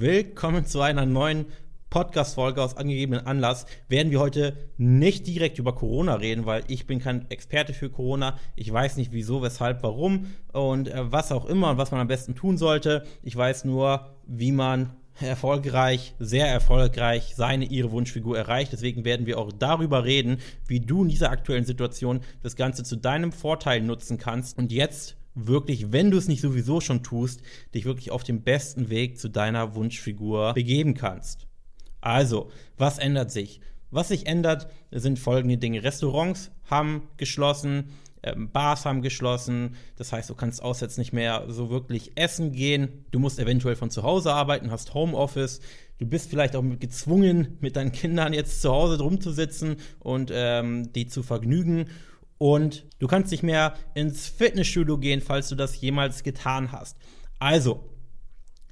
Willkommen zu einer neuen Podcast-Folge aus angegebenen Anlass. Werden wir heute nicht direkt über Corona reden, weil ich bin kein Experte für Corona. Ich weiß nicht wieso, weshalb, warum und äh, was auch immer und was man am besten tun sollte. Ich weiß nur, wie man erfolgreich, sehr erfolgreich seine, ihre Wunschfigur erreicht. Deswegen werden wir auch darüber reden, wie du in dieser aktuellen Situation das Ganze zu deinem Vorteil nutzen kannst. Und jetzt wirklich, wenn du es nicht sowieso schon tust, dich wirklich auf dem besten Weg zu deiner Wunschfigur begeben kannst. Also, was ändert sich? Was sich ändert, sind folgende Dinge. Restaurants haben geschlossen, ähm, Bars haben geschlossen. Das heißt, du kannst jetzt nicht mehr so wirklich essen gehen. Du musst eventuell von zu Hause arbeiten, hast Homeoffice. Du bist vielleicht auch gezwungen, mit deinen Kindern jetzt zu Hause drum zu sitzen und ähm, die zu vergnügen. Und du kannst nicht mehr ins Fitnessstudio gehen, falls du das jemals getan hast. Also,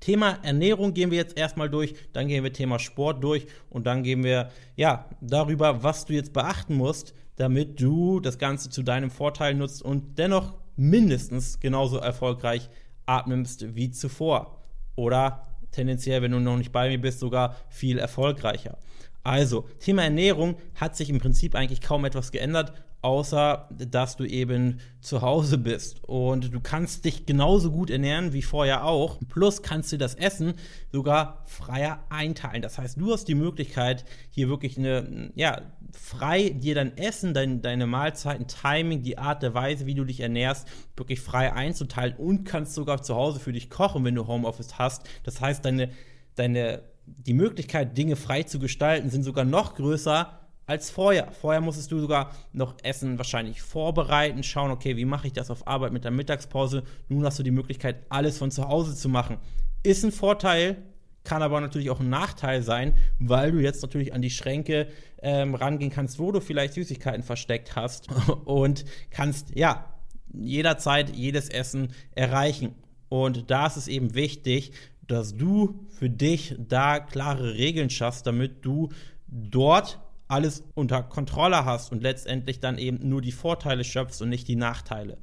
Thema Ernährung gehen wir jetzt erstmal durch, dann gehen wir Thema Sport durch und dann gehen wir ja darüber, was du jetzt beachten musst, damit du das Ganze zu deinem Vorteil nutzt und dennoch mindestens genauso erfolgreich abnimmst wie zuvor. Oder tendenziell, wenn du noch nicht bei mir bist, sogar viel erfolgreicher. Also, Thema Ernährung hat sich im Prinzip eigentlich kaum etwas geändert, außer dass du eben zu Hause bist. Und du kannst dich genauso gut ernähren wie vorher auch. Plus kannst du das Essen sogar freier einteilen. Das heißt, du hast die Möglichkeit, hier wirklich eine, ja, frei dir dein Essen, dein, deine Mahlzeiten, Timing, die Art der Weise, wie du dich ernährst, wirklich frei einzuteilen und kannst sogar zu Hause für dich kochen, wenn du Homeoffice hast. Das heißt, deine, deine, die Möglichkeit, Dinge frei zu gestalten, sind sogar noch größer, als vorher. Vorher musstest du sogar noch Essen wahrscheinlich vorbereiten, schauen, okay, wie mache ich das auf Arbeit mit der Mittagspause. Nun hast du die Möglichkeit, alles von zu Hause zu machen. Ist ein Vorteil, kann aber natürlich auch ein Nachteil sein, weil du jetzt natürlich an die Schränke ähm, rangehen kannst, wo du vielleicht Süßigkeiten versteckt hast und kannst, ja, jederzeit jedes Essen erreichen. Und da ist es eben wichtig, dass du für dich da klare Regeln schaffst, damit du dort alles unter Kontrolle hast und letztendlich dann eben nur die Vorteile schöpfst und nicht die Nachteile.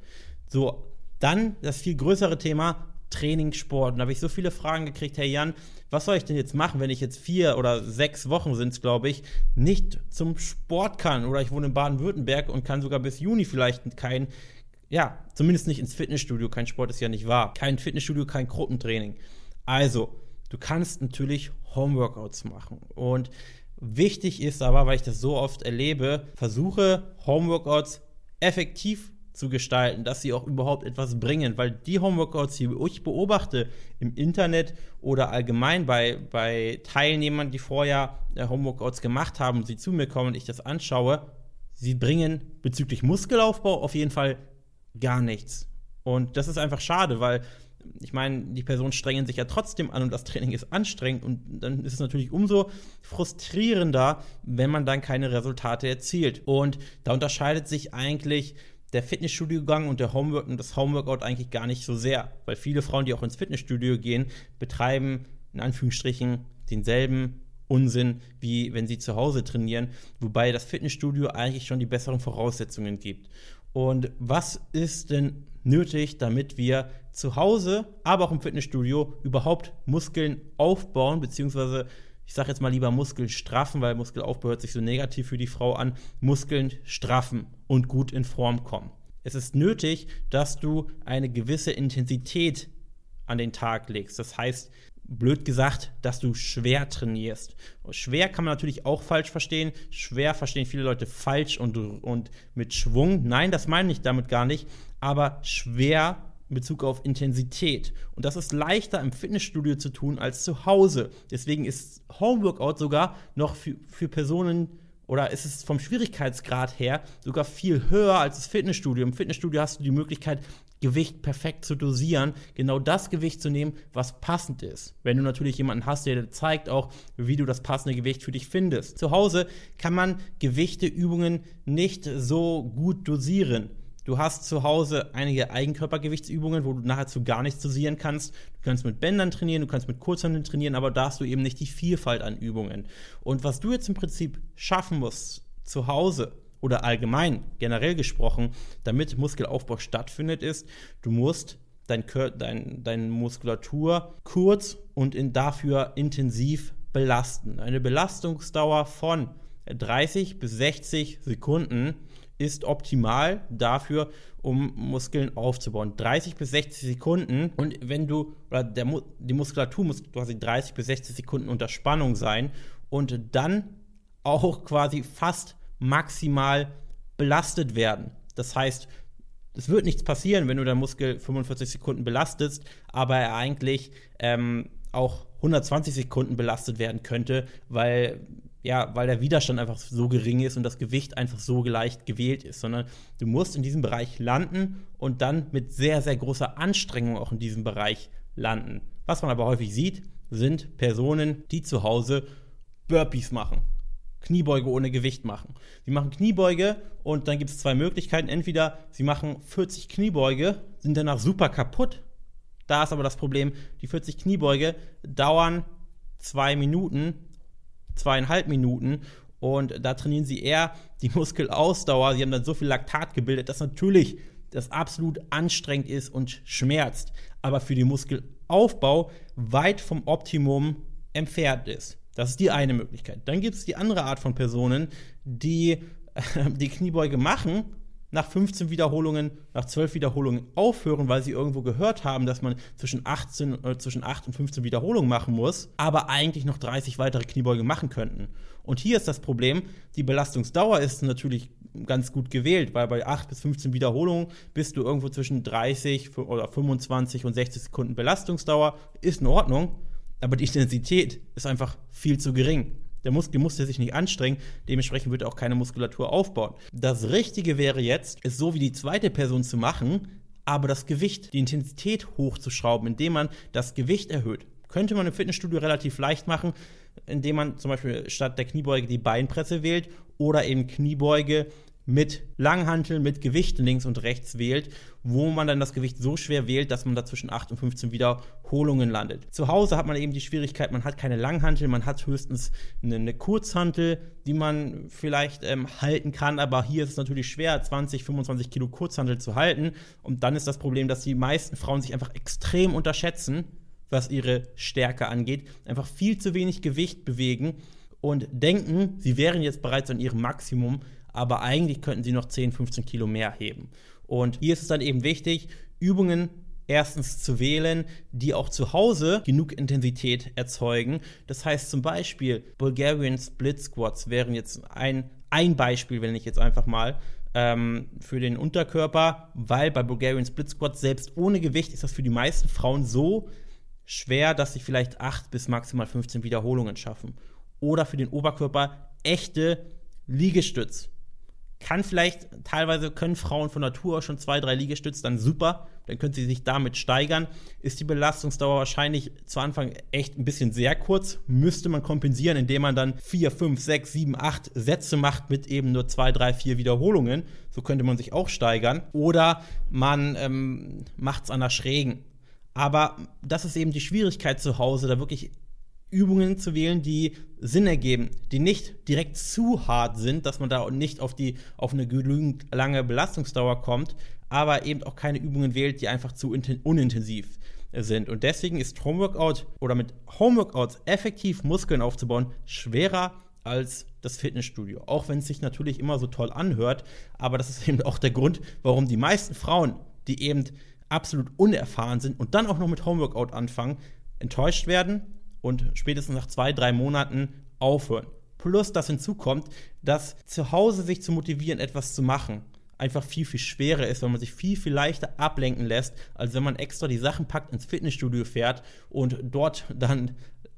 So, dann das viel größere Thema Trainingssport. Und da habe ich so viele Fragen gekriegt, hey Jan, was soll ich denn jetzt machen, wenn ich jetzt vier oder sechs Wochen sind es, glaube ich, nicht zum Sport kann oder ich wohne in Baden-Württemberg und kann sogar bis Juni vielleicht kein, ja, zumindest nicht ins Fitnessstudio, kein Sport ist ja nicht wahr, kein Fitnessstudio, kein Gruppentraining. Also, du kannst natürlich Homeworkouts machen und Wichtig ist aber, weil ich das so oft erlebe, versuche Homeworkouts effektiv zu gestalten, dass sie auch überhaupt etwas bringen, weil die Homeworkouts, die ich beobachte im Internet oder allgemein bei, bei Teilnehmern, die vorher äh, Homeworkouts gemacht haben, sie zu mir kommen und ich das anschaue, sie bringen bezüglich Muskelaufbau auf jeden Fall gar nichts. Und das ist einfach schade, weil ich meine, die Personen strengen sich ja trotzdem an und das Training ist anstrengend und dann ist es natürlich umso frustrierender, wenn man dann keine Resultate erzielt. Und da unterscheidet sich eigentlich der Fitnessstudio-Gang und der Homework und das Homeworkout eigentlich gar nicht so sehr, weil viele Frauen, die auch ins Fitnessstudio gehen, betreiben in Anführungsstrichen denselben Unsinn, wie wenn sie zu Hause trainieren, wobei das Fitnessstudio eigentlich schon die besseren Voraussetzungen gibt. Und was ist denn nötig, damit wir zu Hause, aber auch im Fitnessstudio überhaupt Muskeln aufbauen, beziehungsweise ich sage jetzt mal lieber Muskeln straffen, weil Muskelaufbau hört sich so negativ für die Frau an, Muskeln straffen und gut in Form kommen. Es ist nötig, dass du eine gewisse Intensität an den Tag legst. Das heißt, blöd gesagt, dass du schwer trainierst. Schwer kann man natürlich auch falsch verstehen. Schwer verstehen viele Leute falsch und, und mit Schwung. Nein, das meine ich damit gar nicht. Aber schwer in Bezug auf Intensität. Und das ist leichter im Fitnessstudio zu tun als zu Hause. Deswegen ist Homeworkout sogar noch für, für Personen oder ist es vom Schwierigkeitsgrad her sogar viel höher als das Fitnessstudio. Im Fitnessstudio hast du die Möglichkeit, Gewicht perfekt zu dosieren, genau das Gewicht zu nehmen, was passend ist. Wenn du natürlich jemanden hast, der dir zeigt auch, wie du das passende Gewicht für dich findest. Zu Hause kann man Gewichteübungen nicht so gut dosieren. Du hast zu Hause einige Eigenkörpergewichtsübungen, wo du nahezu gar nichts dosieren kannst. Du kannst mit Bändern trainieren, du kannst mit Kurzhandeln trainieren, aber da hast du eben nicht die Vielfalt an Übungen. Und was du jetzt im Prinzip schaffen musst zu Hause, oder allgemein generell gesprochen, damit Muskelaufbau stattfindet, ist, du musst deine dein, dein Muskulatur kurz und in, dafür intensiv belasten. Eine Belastungsdauer von 30 bis 60 Sekunden ist optimal dafür, um Muskeln aufzubauen. 30 bis 60 Sekunden und wenn du, oder der, die Muskulatur muss quasi 30 bis 60 Sekunden unter Spannung sein und dann auch quasi fast maximal belastet werden. Das heißt, es wird nichts passieren, wenn du deinen Muskel 45 Sekunden belastest, aber er eigentlich ähm, auch 120 Sekunden belastet werden könnte, weil ja, weil der Widerstand einfach so gering ist und das Gewicht einfach so leicht gewählt ist, sondern du musst in diesem Bereich landen und dann mit sehr, sehr großer Anstrengung auch in diesem Bereich landen. Was man aber häufig sieht, sind Personen, die zu Hause Burpees machen. Kniebeuge ohne Gewicht machen. Sie machen Kniebeuge und dann gibt es zwei Möglichkeiten. Entweder sie machen 40 Kniebeuge, sind danach super kaputt. Da ist aber das Problem, die 40 Kniebeuge dauern zwei Minuten zweieinhalb Minuten und da trainieren sie eher die Muskelausdauer. Sie haben dann so viel Laktat gebildet, dass natürlich das absolut anstrengend ist und schmerzt, aber für den Muskelaufbau weit vom Optimum entfernt ist. Das ist die eine Möglichkeit. Dann gibt es die andere Art von Personen, die die Kniebeuge machen, nach 15 Wiederholungen, nach 12 Wiederholungen aufhören, weil sie irgendwo gehört haben, dass man zwischen, 18, äh, zwischen 8 und 15 Wiederholungen machen muss, aber eigentlich noch 30 weitere Kniebeuge machen könnten. Und hier ist das Problem, die Belastungsdauer ist natürlich ganz gut gewählt, weil bei 8 bis 15 Wiederholungen bist du irgendwo zwischen 30 oder 25 und 60 Sekunden Belastungsdauer, ist in Ordnung, aber die Intensität ist einfach viel zu gering. Der Muskel muss sich nicht anstrengen, dementsprechend wird er auch keine Muskulatur aufbauen. Das Richtige wäre jetzt, es so wie die zweite Person zu machen, aber das Gewicht, die Intensität hochzuschrauben, indem man das Gewicht erhöht. Könnte man im Fitnessstudio relativ leicht machen, indem man zum Beispiel statt der Kniebeuge die Beinpresse wählt oder eben Kniebeuge mit Langhanteln, mit Gewicht links und rechts wählt, wo man dann das Gewicht so schwer wählt, dass man da zwischen 8 und 15 Wiederholungen landet. Zu Hause hat man eben die Schwierigkeit, man hat keine Langhantel, man hat höchstens eine, eine Kurzhantel, die man vielleicht ähm, halten kann, aber hier ist es natürlich schwer, 20, 25 Kilo Kurzhantel zu halten. Und dann ist das Problem, dass die meisten Frauen sich einfach extrem unterschätzen, was ihre Stärke angeht, einfach viel zu wenig Gewicht bewegen und denken, sie wären jetzt bereits an ihrem Maximum, aber eigentlich könnten sie noch 10, 15 Kilo mehr heben. Und hier ist es dann eben wichtig, Übungen erstens zu wählen, die auch zu Hause genug Intensität erzeugen. Das heißt zum Beispiel Bulgarian Split Squats wären jetzt ein, ein Beispiel, wenn ich jetzt einfach mal ähm, für den Unterkörper, weil bei Bulgarian Split Squats selbst ohne Gewicht ist das für die meisten Frauen so schwer, dass sie vielleicht 8 bis maximal 15 Wiederholungen schaffen. Oder für den Oberkörper echte Liegestütz kann vielleicht, teilweise können Frauen von Natur aus schon zwei, drei Liegestütze, dann super, dann können sie sich damit steigern. Ist die Belastungsdauer wahrscheinlich zu Anfang echt ein bisschen sehr kurz, müsste man kompensieren, indem man dann vier, fünf, sechs, sieben, acht Sätze macht mit eben nur zwei, drei, vier Wiederholungen. So könnte man sich auch steigern. Oder man ähm, macht es an der Schrägen. Aber das ist eben die Schwierigkeit zu Hause, da wirklich Übungen zu wählen, die Sinn ergeben, die nicht direkt zu hart sind, dass man da nicht auf, die, auf eine genügend lange Belastungsdauer kommt, aber eben auch keine Übungen wählt, die einfach zu unintensiv sind. Und deswegen ist Homeworkout oder mit Homeworkouts effektiv Muskeln aufzubauen schwerer als das Fitnessstudio. Auch wenn es sich natürlich immer so toll anhört, aber das ist eben auch der Grund, warum die meisten Frauen, die eben absolut unerfahren sind und dann auch noch mit Homeworkout anfangen, enttäuscht werden und spätestens nach zwei, drei Monaten aufhören. Plus, dass hinzukommt, dass zu Hause sich zu motivieren, etwas zu machen, einfach viel, viel schwerer ist, weil man sich viel, viel leichter ablenken lässt, als wenn man extra die Sachen packt, ins Fitnessstudio fährt und dort dann,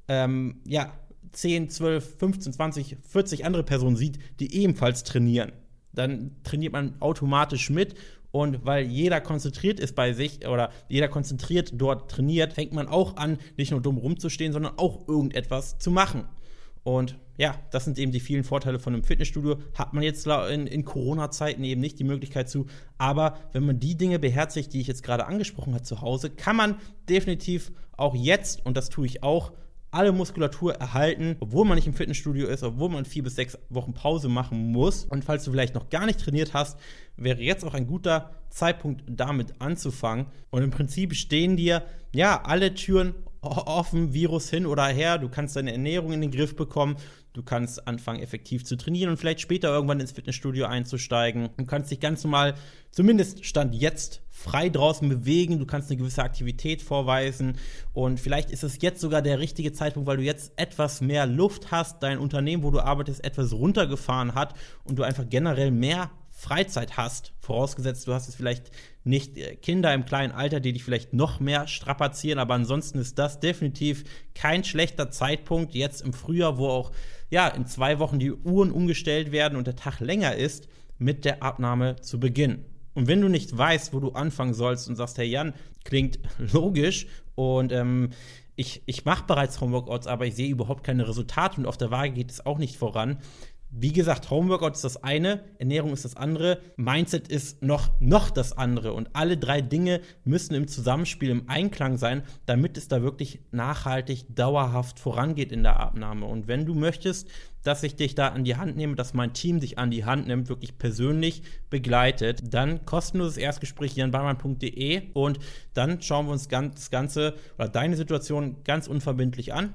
ähm, ja, 10, 12, 15, 20, 40 andere Personen sieht, die ebenfalls trainieren. Dann trainiert man automatisch mit und weil jeder konzentriert ist bei sich oder jeder konzentriert dort trainiert, fängt man auch an, nicht nur dumm rumzustehen, sondern auch irgendetwas zu machen. Und ja, das sind eben die vielen Vorteile von einem Fitnessstudio. Hat man jetzt in, in Corona-Zeiten eben nicht die Möglichkeit zu. Aber wenn man die Dinge beherzigt, die ich jetzt gerade angesprochen habe zu Hause, kann man definitiv auch jetzt, und das tue ich auch, alle Muskulatur erhalten, obwohl man nicht im Fitnessstudio ist, obwohl man vier bis sechs Wochen Pause machen muss. Und falls du vielleicht noch gar nicht trainiert hast, wäre jetzt auch ein guter Zeitpunkt, damit anzufangen. Und im Prinzip stehen dir ja alle Türen offen, Virus hin oder her. Du kannst deine Ernährung in den Griff bekommen. Du kannst anfangen, effektiv zu trainieren und vielleicht später irgendwann ins Fitnessstudio einzusteigen. Du kannst dich ganz normal, zumindest Stand jetzt, frei draußen bewegen. Du kannst eine gewisse Aktivität vorweisen. Und vielleicht ist es jetzt sogar der richtige Zeitpunkt, weil du jetzt etwas mehr Luft hast, dein Unternehmen, wo du arbeitest, etwas runtergefahren hat und du einfach generell mehr Freizeit hast, vorausgesetzt du hast jetzt vielleicht nicht äh, Kinder im kleinen Alter, die dich vielleicht noch mehr strapazieren, aber ansonsten ist das definitiv kein schlechter Zeitpunkt jetzt im Frühjahr, wo auch ja in zwei Wochen die Uhren umgestellt werden und der Tag länger ist, mit der Abnahme zu beginnen. Und wenn du nicht weißt, wo du anfangen sollst und sagst, hey Jan, klingt logisch und ähm, ich, ich mache bereits Homeworkouts, aber ich sehe überhaupt keine Resultate und auf der Waage geht es auch nicht voran, wie gesagt, Homeworkout ist das eine, Ernährung ist das andere, Mindset ist noch, noch das andere. Und alle drei Dinge müssen im Zusammenspiel, im Einklang sein, damit es da wirklich nachhaltig, dauerhaft vorangeht in der Abnahme. Und wenn du möchtest, dass ich dich da an die Hand nehme, dass mein Team dich an die Hand nimmt, wirklich persönlich begleitet, dann kostenloses Erstgespräch janbarmann.de und dann schauen wir uns das Ganze oder deine Situation ganz unverbindlich an.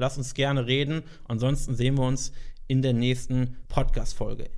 Lass uns gerne reden. Ansonsten sehen wir uns in der nächsten Podcast-Folge.